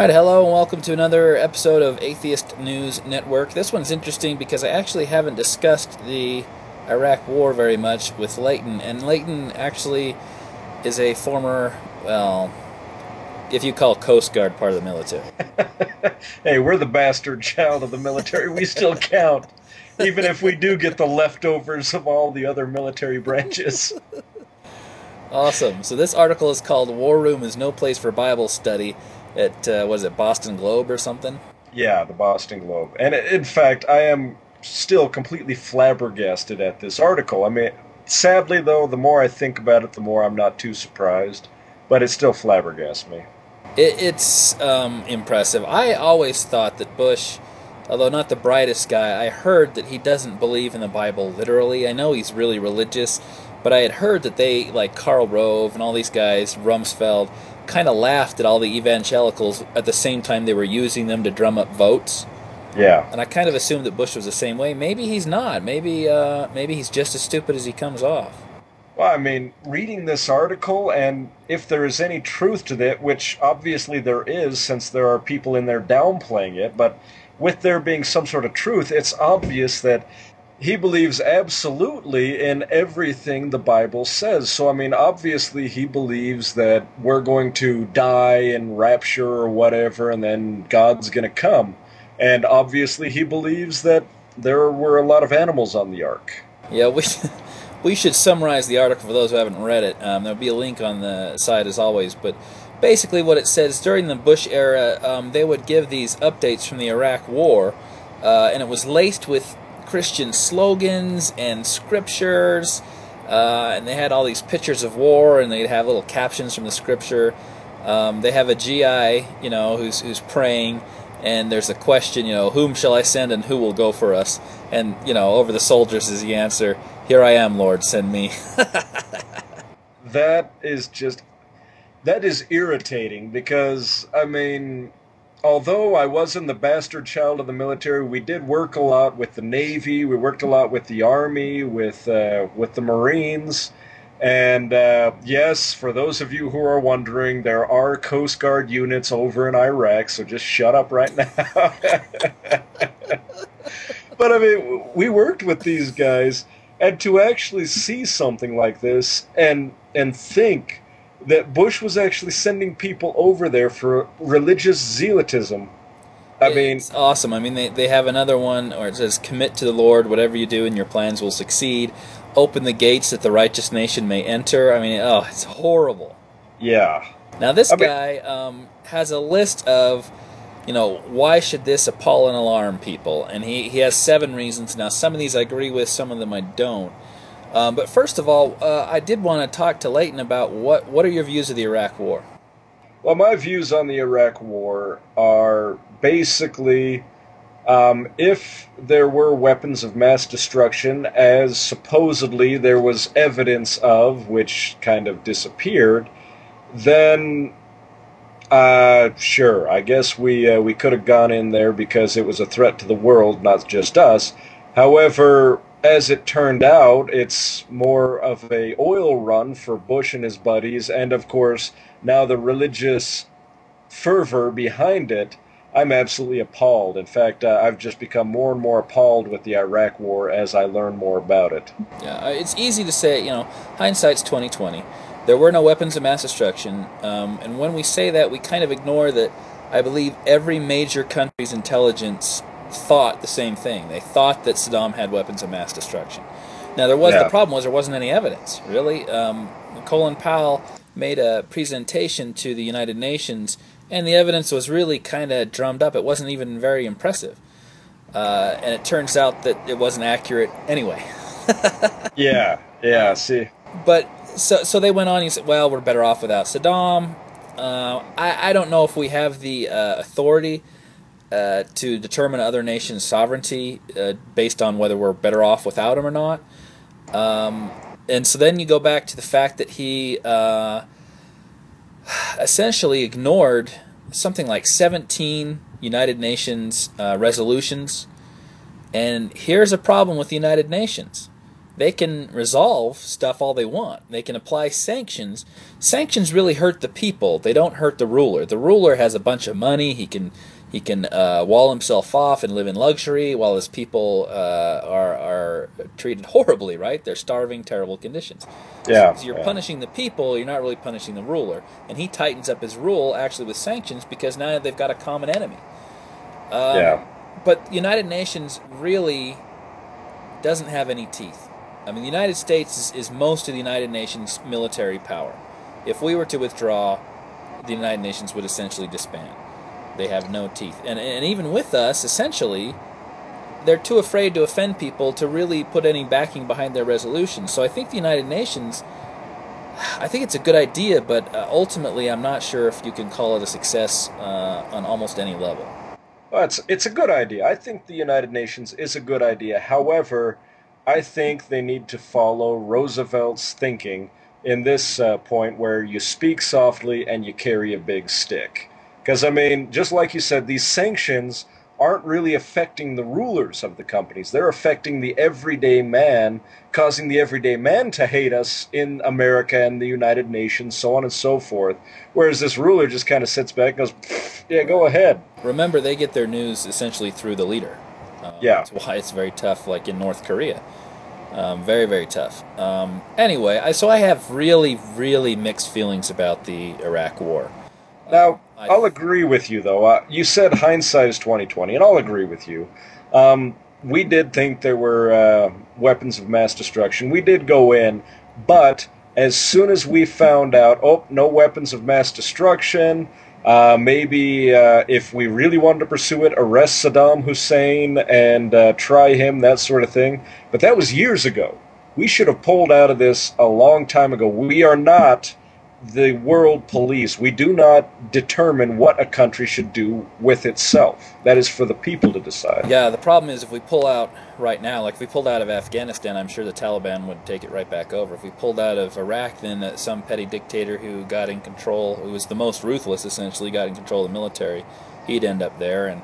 right, hello and welcome to another episode of Atheist News Network. This one's interesting because I actually haven't discussed the Iraq War very much with Leighton, and Leighton actually is a former, well, if you call Coast Guard part of the military. hey, we're the bastard child of the military. We still count, even if we do get the leftovers of all the other military branches. Awesome. So this article is called "War Room is no place for Bible study." At uh, was it Boston Globe or something? Yeah, the Boston Globe. And in fact, I am still completely flabbergasted at this article. I mean, sadly though, the more I think about it, the more I'm not too surprised. But it still flabbergasts me. It, it's um, impressive. I always thought that Bush, although not the brightest guy, I heard that he doesn't believe in the Bible literally. I know he's really religious, but I had heard that they, like Karl Rove and all these guys, Rumsfeld, kind of laughed at all the evangelicals at the same time they were using them to drum up votes. Yeah. And I kind of assumed that Bush was the same way. Maybe he's not. Maybe uh, maybe he's just as stupid as he comes off. Well, I mean, reading this article, and if there is any truth to it, which obviously there is, since there are people in there downplaying it, but with there being some sort of truth, it's obvious that he believes absolutely in everything the Bible says. So, I mean, obviously, he believes that we're going to die in rapture or whatever, and then God's going to come. And obviously, he believes that there were a lot of animals on the ark. Yeah, we. we should summarize the article for those who haven't read it. Um, there'll be a link on the site as always, but basically what it says during the Bush era, um, they would give these updates from the Iraq War, uh, and it was laced with Christian slogans and scriptures, uh, and they had all these pictures of war, and they'd have little captions from the scripture. Um, they have a GI, you know, who's who's praying, and there's a question, you know, whom shall I send and who will go for us? And you know, over the soldiers is the answer, here I am, Lord, send me. that is just that is irritating because I mean although I wasn't the bastard child of the military, we did work a lot with the Navy. We worked a lot with the Army, with uh, with the Marines, and uh, yes, for those of you who are wondering, there are Coast Guard units over in Iraq. So just shut up right now. but I mean, we worked with these guys, and to actually see something like this and and think that Bush was actually sending people over there for religious zealotism. I it's mean, awesome. I mean, they, they have another one, or it says, "Commit to the Lord. Whatever you do, and your plans will succeed. Open the gates that the righteous nation may enter." I mean, oh, it's horrible. Yeah. Now this I guy mean, um, has a list of, you know, why should this appall and alarm people, and he he has seven reasons. Now some of these I agree with, some of them I don't. Um, but first of all, uh, I did want to talk to Leighton about what what are your views of the Iraq War? Well, my views on the Iraq War are basically um, if there were weapons of mass destruction, as supposedly there was evidence of, which kind of disappeared, then uh, sure, I guess we uh, we could have gone in there because it was a threat to the world, not just us. However, as it turned out, it's more of a oil run for Bush and his buddies, and of course now the religious fervor behind it. I'm absolutely appalled. In fact, uh, I've just become more and more appalled with the Iraq War as I learn more about it. Yeah, uh, it's easy to say. You know, hindsight's 2020. There were no weapons of mass destruction, um, and when we say that, we kind of ignore that. I believe every major country's intelligence thought the same thing. They thought that Saddam had weapons of mass destruction. Now there was yeah. the problem was there wasn't any evidence really. Um, Colin Powell made a presentation to the United Nations, and the evidence was really kind of drummed up. It wasn't even very impressive, uh, and it turns out that it wasn't accurate anyway. yeah, yeah. See, but so so they went on. and said, "Well, we're better off without Saddam." Uh, I I don't know if we have the uh, authority uh, to determine other nations' sovereignty uh, based on whether we're better off without him or not. Um, and so then you go back to the fact that he uh, essentially ignored something like 17 United Nations uh, resolutions. And here's a problem with the United Nations they can resolve stuff all they want. They can apply sanctions. Sanctions really hurt the people. They don't hurt the ruler. The ruler has a bunch of money. He can he can uh, wall himself off and live in luxury while his people uh, are are treated horribly. Right? They're starving, terrible conditions. Yeah. So you're yeah. punishing the people. You're not really punishing the ruler. And he tightens up his rule actually with sanctions because now they've got a common enemy. Um, Yeah. But the United Nations really doesn't have any teeth. I mean, the United States is, is most of the United Nations military power. If we were to withdraw, the United Nations would essentially disband. They have no teeth. And, and even with us, essentially, they're too afraid to offend people to really put any backing behind their resolutions. So I think the United Nations, I think it's a good idea, but uh, ultimately, I'm not sure if you can call it a success uh, on almost any level. Well, it's it's a good idea. I think the United Nations is a good idea. However, I think they need to follow Roosevelt's thinking in this uh, point, where you speak softly and you carry a big stick. Because I mean, just like you said, these sanctions aren't really affecting the rulers of the companies. They're affecting the everyday man, causing the everyday man to hate us in America and the United Nations, so on and so forth. Whereas this ruler just kind of sits back and goes, "Yeah, go ahead." Remember, they get their news essentially through the leader. Um, Yeah. That's why it's very tough, like in North Korea. Um, very, very tough. Um, anyway, I, so I have really, really mixed feelings about the Iraq War. Now, I- I'll agree with you, though. Uh, you said hindsight is twenty twenty, and I'll agree with you. Um, we did think there were uh, weapons of mass destruction. We did go in, but as soon as we found out, oh, no weapons of mass destruction. Uh, maybe uh, if we really wanted to pursue it, arrest Saddam Hussein and uh, try him, that sort of thing. But that was years ago. We should have pulled out of this a long time ago. We are not the world police. We do not determine what a country should do with itself. That is for the people to decide. Yeah, the problem is if we pull out right now, like if we pulled out of Afghanistan, I'm sure the Taliban would take it right back over. If we pulled out of Iraq, then some petty dictator who got in control, who was the most ruthless essentially, got in control of the military, he'd end up there. And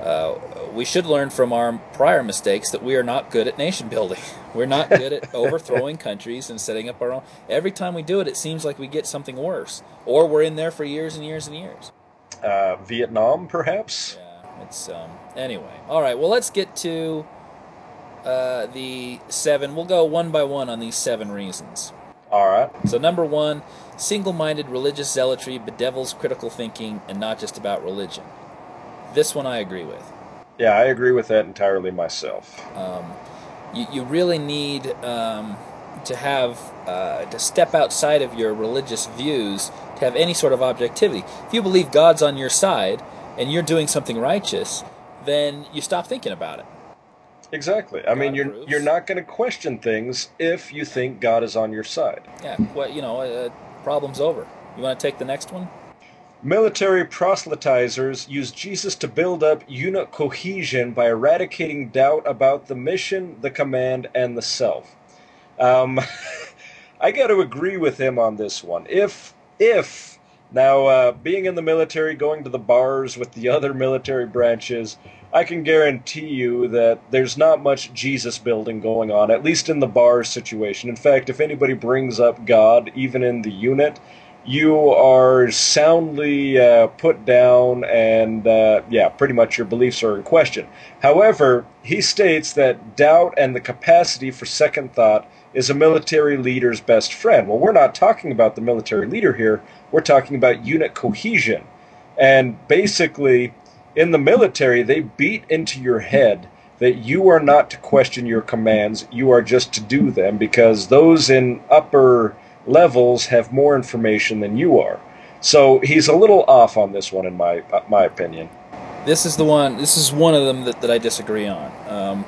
uh, we should learn from our prior mistakes that we are not good at nation building. We're not good at overthrowing countries and setting up our own. Every time we do it, it seems like we get something worse, or we're in there for years and years and years. Uh, Vietnam, perhaps? Yeah, it's um. Anyway, all right. Well, let's get to uh, the seven. We'll go one by one on these seven reasons. All right. So, number one, single-minded religious zealotry bedevils critical thinking and not just about religion. This one I agree with. Yeah, I agree with that entirely myself. Um, you, you really need um, to have uh, to step outside of your religious views to have any sort of objectivity. If you believe God's on your side and you're doing something righteous, then you stop thinking about it. Exactly. I mean, you're approves. you're not going to question things if you think God is on your side. Yeah, well, you know, uh, problem's over. You want to take the next one? Military proselytizers use Jesus to build up unit cohesion by eradicating doubt about the mission, the command, and the self. Um, I got to agree with him on this one. If if now uh, being in the military, going to the bars with the other military branches, I can guarantee you that there's not much Jesus building going on, at least in the bar situation. In fact, if anybody brings up God, even in the unit, you are soundly uh, put down, and uh, yeah, pretty much your beliefs are in question. However, he states that doubt and the capacity for second thought is a military leader's best friend. Well, we're not talking about the military leader here, we're talking about unit cohesion. And basically, in the military, they beat into your head that you are not to question your commands, you are just to do them because those in upper levels have more information than you are. So he's a little off on this one, in my uh, my opinion. This is the one. This is one of them that, that I disagree on. Um,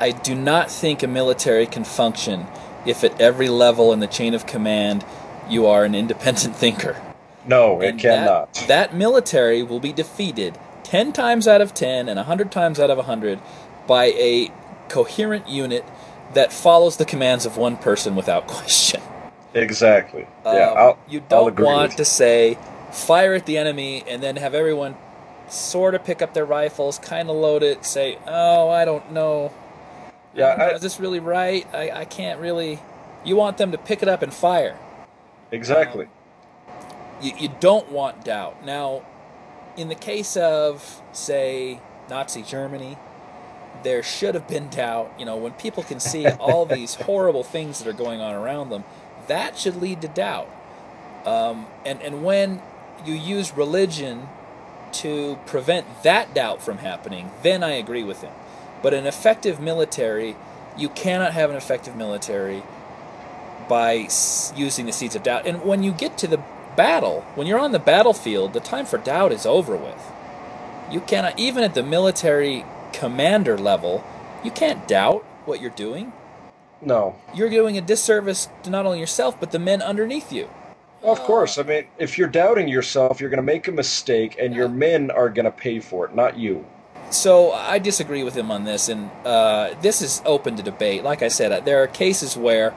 I do not think a military can function if at every level in the chain of command you are an independent thinker. No, it And cannot. That, that military will be defeated 10 times out of 10 and 100 times out of 100 by a coherent unit that follows the commands of one person without question. Exactly. yeah, Um, I'll, you don't want to say fire at the enemy and then have everyone sort of pick up their rifles, kind of load it, say, "Oh, I don't know." Yeah, I don't know, I- is this really right? I, I can't really. You want them to pick it up and fire. Exactly. You, you don't want doubt. Now, in the case of, say, Nazi Germany, there should have been doubt. You know, when people can see all these horrible things that are going on around them, that should lead to doubt. Um, and, and when you use religion to prevent that doubt from happening, then I agree with him. But an effective military, you cannot have an effective military by using the seeds of doubt. And when you get to the battle, when you're on the battlefield, the time for doubt is over with. You cannot, even at the military commander level, you can't doubt what you're doing. No. You're doing a disservice to not only yourself, but the men underneath you. Of course. I mean, if you're doubting yourself, you're going to make a mistake, and your men are going to pay for it, not you. So I disagree with him on this, and uh, this is open to debate. Like I said, uh, there are cases where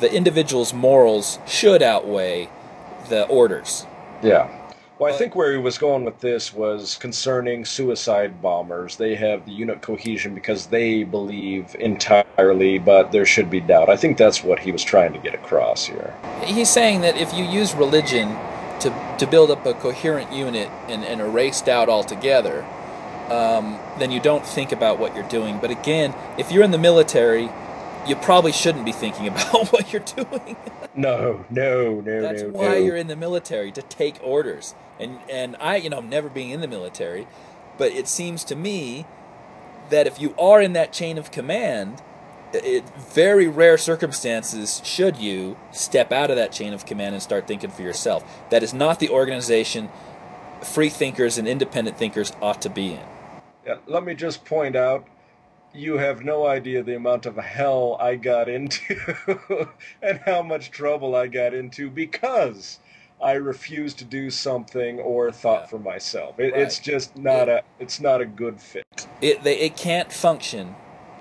the individual's morals should outweigh the orders. Yeah. Well, I think where he was going with this was concerning suicide bombers. They have the unit cohesion because they believe entirely, but there should be doubt. I think that's what he was trying to get across here. He's saying that if you use religion to, to build up a coherent unit and, and erase doubt altogether, um, then you don't think about what you're doing. But again, if you're in the military, you probably shouldn't be thinking about what you're doing. No, no, no, no. That's no, why no. you're in the military to take orders. And and I, you know, never being in the military, but it seems to me that if you are in that chain of command, it very rare circumstances should you step out of that chain of command and start thinking for yourself. That is not the organization free thinkers and independent thinkers ought to be in. Yeah, let me just point out you have no idea the amount of hell I got into and how much trouble I got into because I refused to do something or thought Yeah. for myself. It, Right. It's just not a it's not a good fit. It they, it can't function.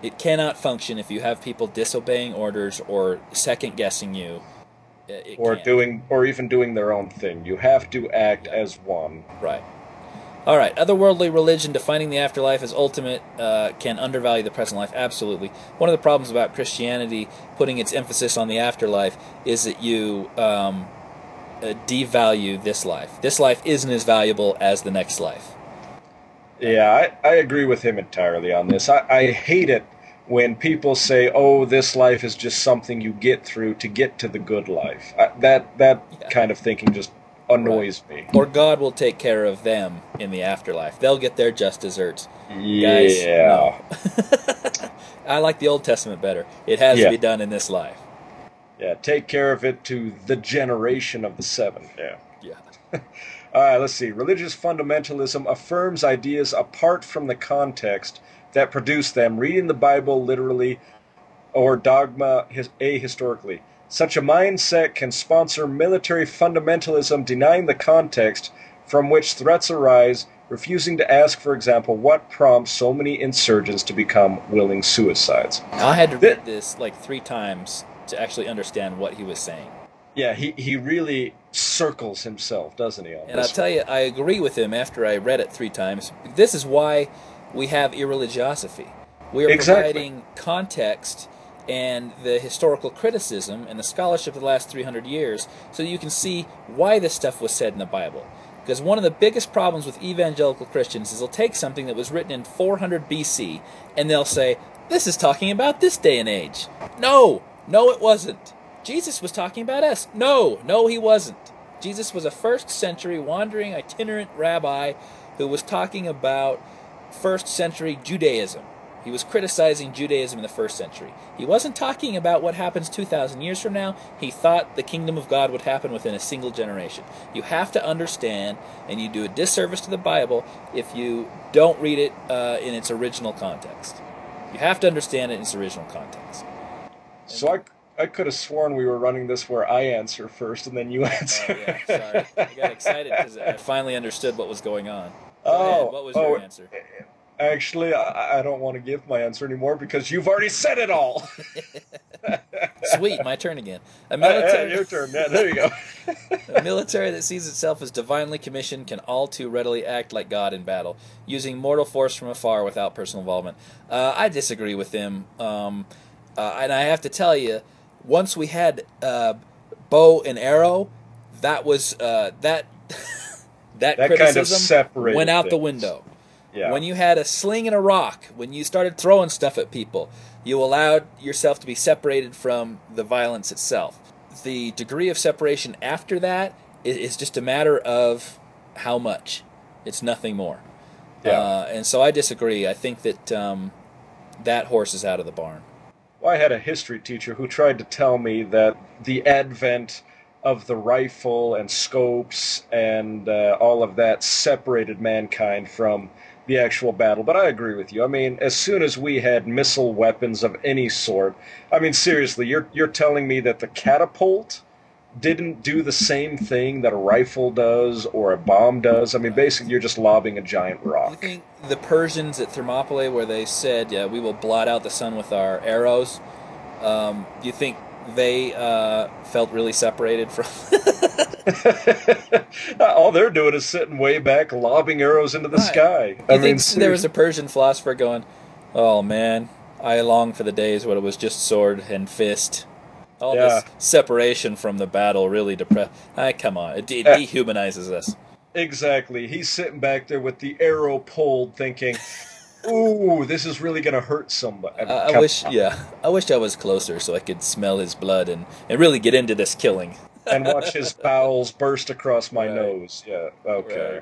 It cannot function if you have people disobeying orders or second guessing you. It- it Or can't. doing or even doing their own thing. You have to act as one. Right. All right. Otherworldly religion defining the afterlife as ultimate uh, can undervalue the present life. Absolutely. One of the problems about Christianity putting its emphasis on the afterlife is that you um, uh, devalue this life. This life isn't as valuable as the next life. Yeah, I, I agree with him entirely on this. I, I hate it when people say, "Oh, this life is just something you get through to get to the good life." I, that that Yeah. kind of thinking just annoys me. Or God will take care of them in the afterlife. They'll get their just desserts. Guys, yeah, I like the Old Testament better. It has Yeah. to be done in this life. yeah. Take care of it to the generation of the seven. Yeah. Yeah. All right, let's see. Religious fundamentalism affirms ideas apart from the context that produce them, reading the Bible literally or dogma his, ahistorically. Such a mindset can sponsor military fundamentalism, denying the context from which threats arise, refusing to ask, for example, what prompts so many insurgents to become willing suicides. I had to read this like three times to actually understand what he was saying. Yeah, he, he really circles himself, doesn't he? And I'll tell you, I agree with him after I read it three times. This is why we have irreligiosity. We are Exactly. providing context and the historical criticism and the scholarship of the last 300 years so you can see why this stuff was said in the Bible. Because one of the biggest problems with evangelical Christians is they'll take something that was written in 400 BC and they'll say, this is talking about this day and age. No, no, it wasn't. Jesus was talking about us. No, no, he wasn't. Jesus was a first century wandering itinerant rabbi who was talking about first century Judaism. He was criticizing Judaism in the first century. He wasn't talking about what happens 2,000 years from now. He thought the kingdom of God would happen within a single generation. You have to understand, and you do a disservice to the Bible if you don't read it uh, in its original context. You have to understand it in its original context. So I, I could have sworn we were running this where I answer first and then you Oh, answer. yeah, sorry. I got excited because I finally understood what was going on. Go Oh, ahead. What was your oh, answer? Actually, I, I don't want to give my answer anymore because you've already said it all. Sweet, my turn again. A Uh, uh, military, your turn. Yeah, there you go. a military that sees itself as divinely commissioned can all too readily act like God in battle, using mortal force from afar without personal involvement. Uh, I disagree with him, um, uh, and I have to tell you, once we had uh, bow and arrow, that was uh, that that, That kind of criticism separated went out the window. Yeah. When you had a sling and a rock, when you started throwing stuff at people, you allowed yourself to be separated from the violence itself. The degree of separation after that is, is just a matter of how much. It's nothing more. Yeah. Uh, and so I disagree. I think that um, that horse is out of the barn. Well, I had a history teacher who tried to tell me that the advent of the rifle and scopes and uh, all of that separated mankind from the actual battle. But I agree with you. I mean, as soon as we had missile weapons of any sort, I mean, seriously, you're you're telling me that the catapult didn't do the same thing that a rifle does or a bomb does? I mean, basically, you're just lobbing a giant You rock. think the Persians at Thermopylae, where they said, yeah, we will blot out the sun with our arrows, um, you think they uh, felt really separated from. All they're doing is sitting way back, lobbing arrows into the Right. sky. You I mean, think there was a Persian philosopher going, "Oh man, I long for the days when it was just sword and fist." All Yeah. this separation from the battle really depress. Ah, come on, it, it Uh, dehumanizes us. exactly. He's sitting back there with the arrow pulled, thinking, "Ooh, this is really gonna hurt somebody." I, I wish, yeah, I wish I was closer so I could smell his blood and, and really get into this killing. And watch his bowels burst across my Right. nose. Yeah, okay.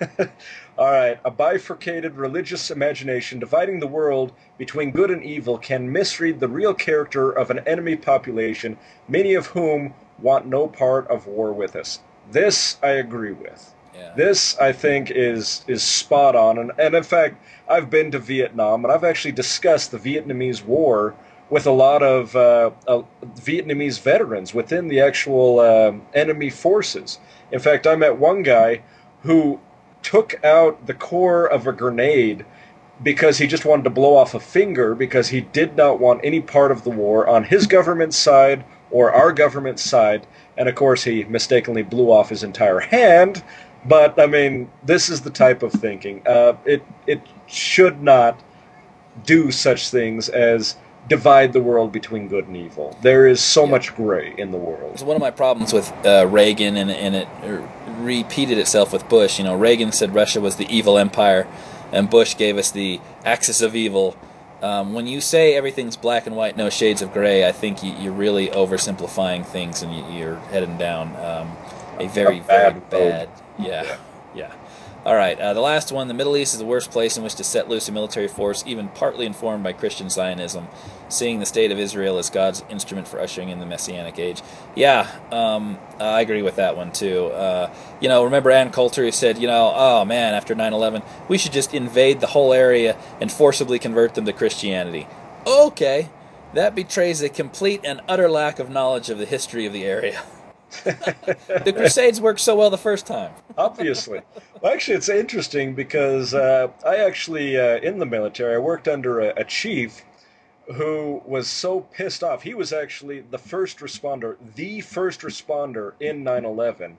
All right. A bifurcated religious imagination dividing the world between good and evil can misread the real character of an enemy population, many of whom want no part of war with us. This I agree with. Yeah. This I think is is spot on, and, and in fact, I've been to Vietnam, and I've actually discussed the Vietnamese War with a lot of uh, uh, Vietnamese veterans within the actual um, enemy forces. In fact, I met one guy who took out the core of a grenade because he just wanted to blow off a finger because he did not want any part of the war on his government's side or our government's side. And of course, he mistakenly blew off his entire hand. But I mean, this is the type of thinking. Uh, it it should not do such things as divide the world between good and evil. There is so Yeah. much gray in the world. It's one of my problems with uh, Reagan, and, and it er, repeated itself with Bush. You know, Reagan said Russia was the evil empire, and Bush gave us the axis of evil. Um, when you say everything's black and white, no shades of gray, I think you, you're really oversimplifying things, and you, you're heading down um, a very, A bad very road. bad. Yeah, yeah. All right, uh, the last one. The Middle East is the worst place in which to set loose a military force, even partly informed by Christian Zionism, seeing the state of Israel as God's instrument for ushering in the Messianic age. Yeah, um, I agree with that one too. Uh, you know, remember Ann Coulter who said, you know, oh man, after 9/11, we should just invade the whole area and forcibly convert them to Christianity. Okay, that betrays a complete and utter lack of knowledge of the history of the area. the Crusades worked so well the first time. Obviously. Well, actually, it's interesting because uh, I actually, uh, in the military, I worked under a, a chief who was so pissed off. He was actually the first responder, the first responder in 9 11.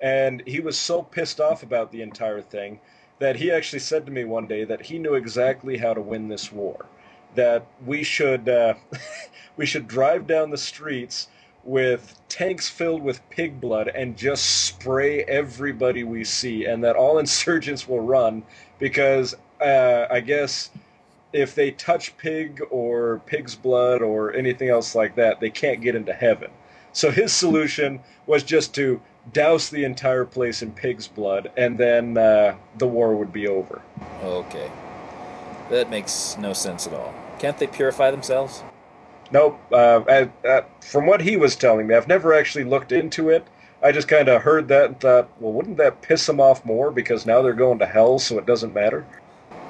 And he was so pissed off about the entire thing that he actually said to me one day that he knew exactly how to win this war. That we should uh, we should drive down the streets with tanks filled with pig blood and just spray everybody we see, and that all insurgents will run because uh, I guess if they touch pig or pig's blood or anything else like that, they can't get into heaven. So his solution was just to douse the entire place in pig's blood, and then uh, the war would be over. Okay. That makes no sense at all. Can't they purify themselves? Nope. Uh, uh, uh, from what he was telling me, I've never actually looked into it. I just kind of heard that and thought, well, wouldn't that piss them off more because now they're going to hell, so it doesn't matter?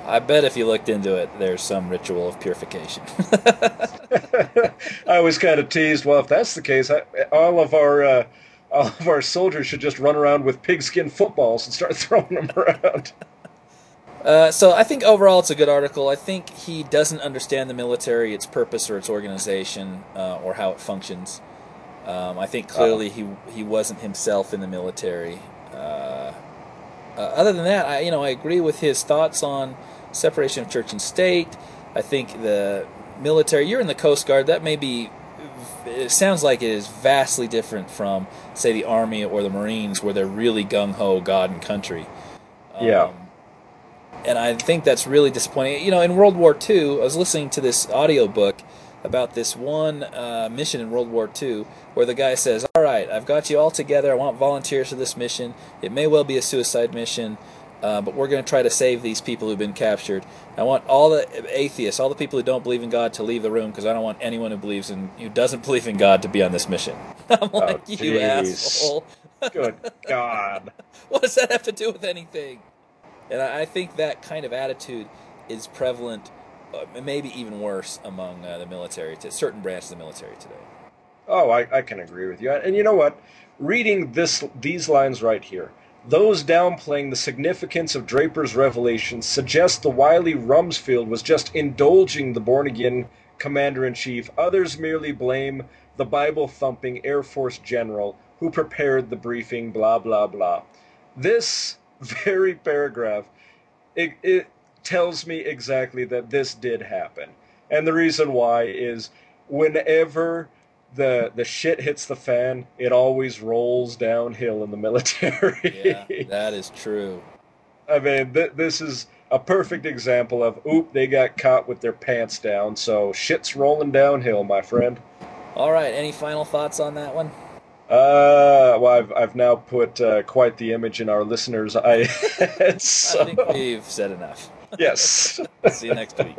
I bet if you looked into it, there's some ritual of purification. I was kind of teased. Well, if that's the case, I, all of our uh, all of our soldiers should just run around with pigskin footballs and start throwing them around. Uh, so I think overall it's a good article. I think he doesn't understand the military, its purpose or its organization, uh, or how it functions. Um, I think clearly he he wasn't himself in the military. Uh, uh, other than that, I you know I agree with his thoughts on separation of church and state. I think the military. You're in the Coast Guard. That may be. It sounds like it is vastly different from, say, the Army or the Marines, where they're really gung ho, God and country. Yeah. And I think that's really disappointing. You know, in World War II, I was listening to this audio book about this one uh, mission in World War II where the guy says, All right, I've got you all together. I want volunteers for this mission. It may well be a suicide mission, uh, but we're going to try to save these people who've been captured. I want all the atheists, all the people who don't believe in God, to leave the room because I don't want anyone who believes in who doesn't believe in God to be on this mission. I'm like, Oh, you jeez. asshole. Good God. What does that have to do with anything? And I think that kind of attitude is prevalent, uh, maybe even worse among uh, the military, to certain branches of the military today. Oh, I, I can agree with you. And you know what? Reading this these lines right here, those downplaying the significance of Draper's revelations suggest the wily Rumsfeld was just indulging the born again commander in chief. Others merely blame the Bible thumping Air Force general who prepared the briefing, blah, blah, blah. This very paragraph, it, it tells me exactly that this did happen. And the reason why is whenever the the shit hits the fan, it always rolls downhill in the military. Yeah, that is true. I mean, th- this is a perfect example of oop, they got caught with their pants down, so shit's rolling downhill, my friend. All right, any final thoughts on that one? Uh, well, I've I've now put uh, quite the image in our listeners' eyes. I think we've said enough. yes. See you next week.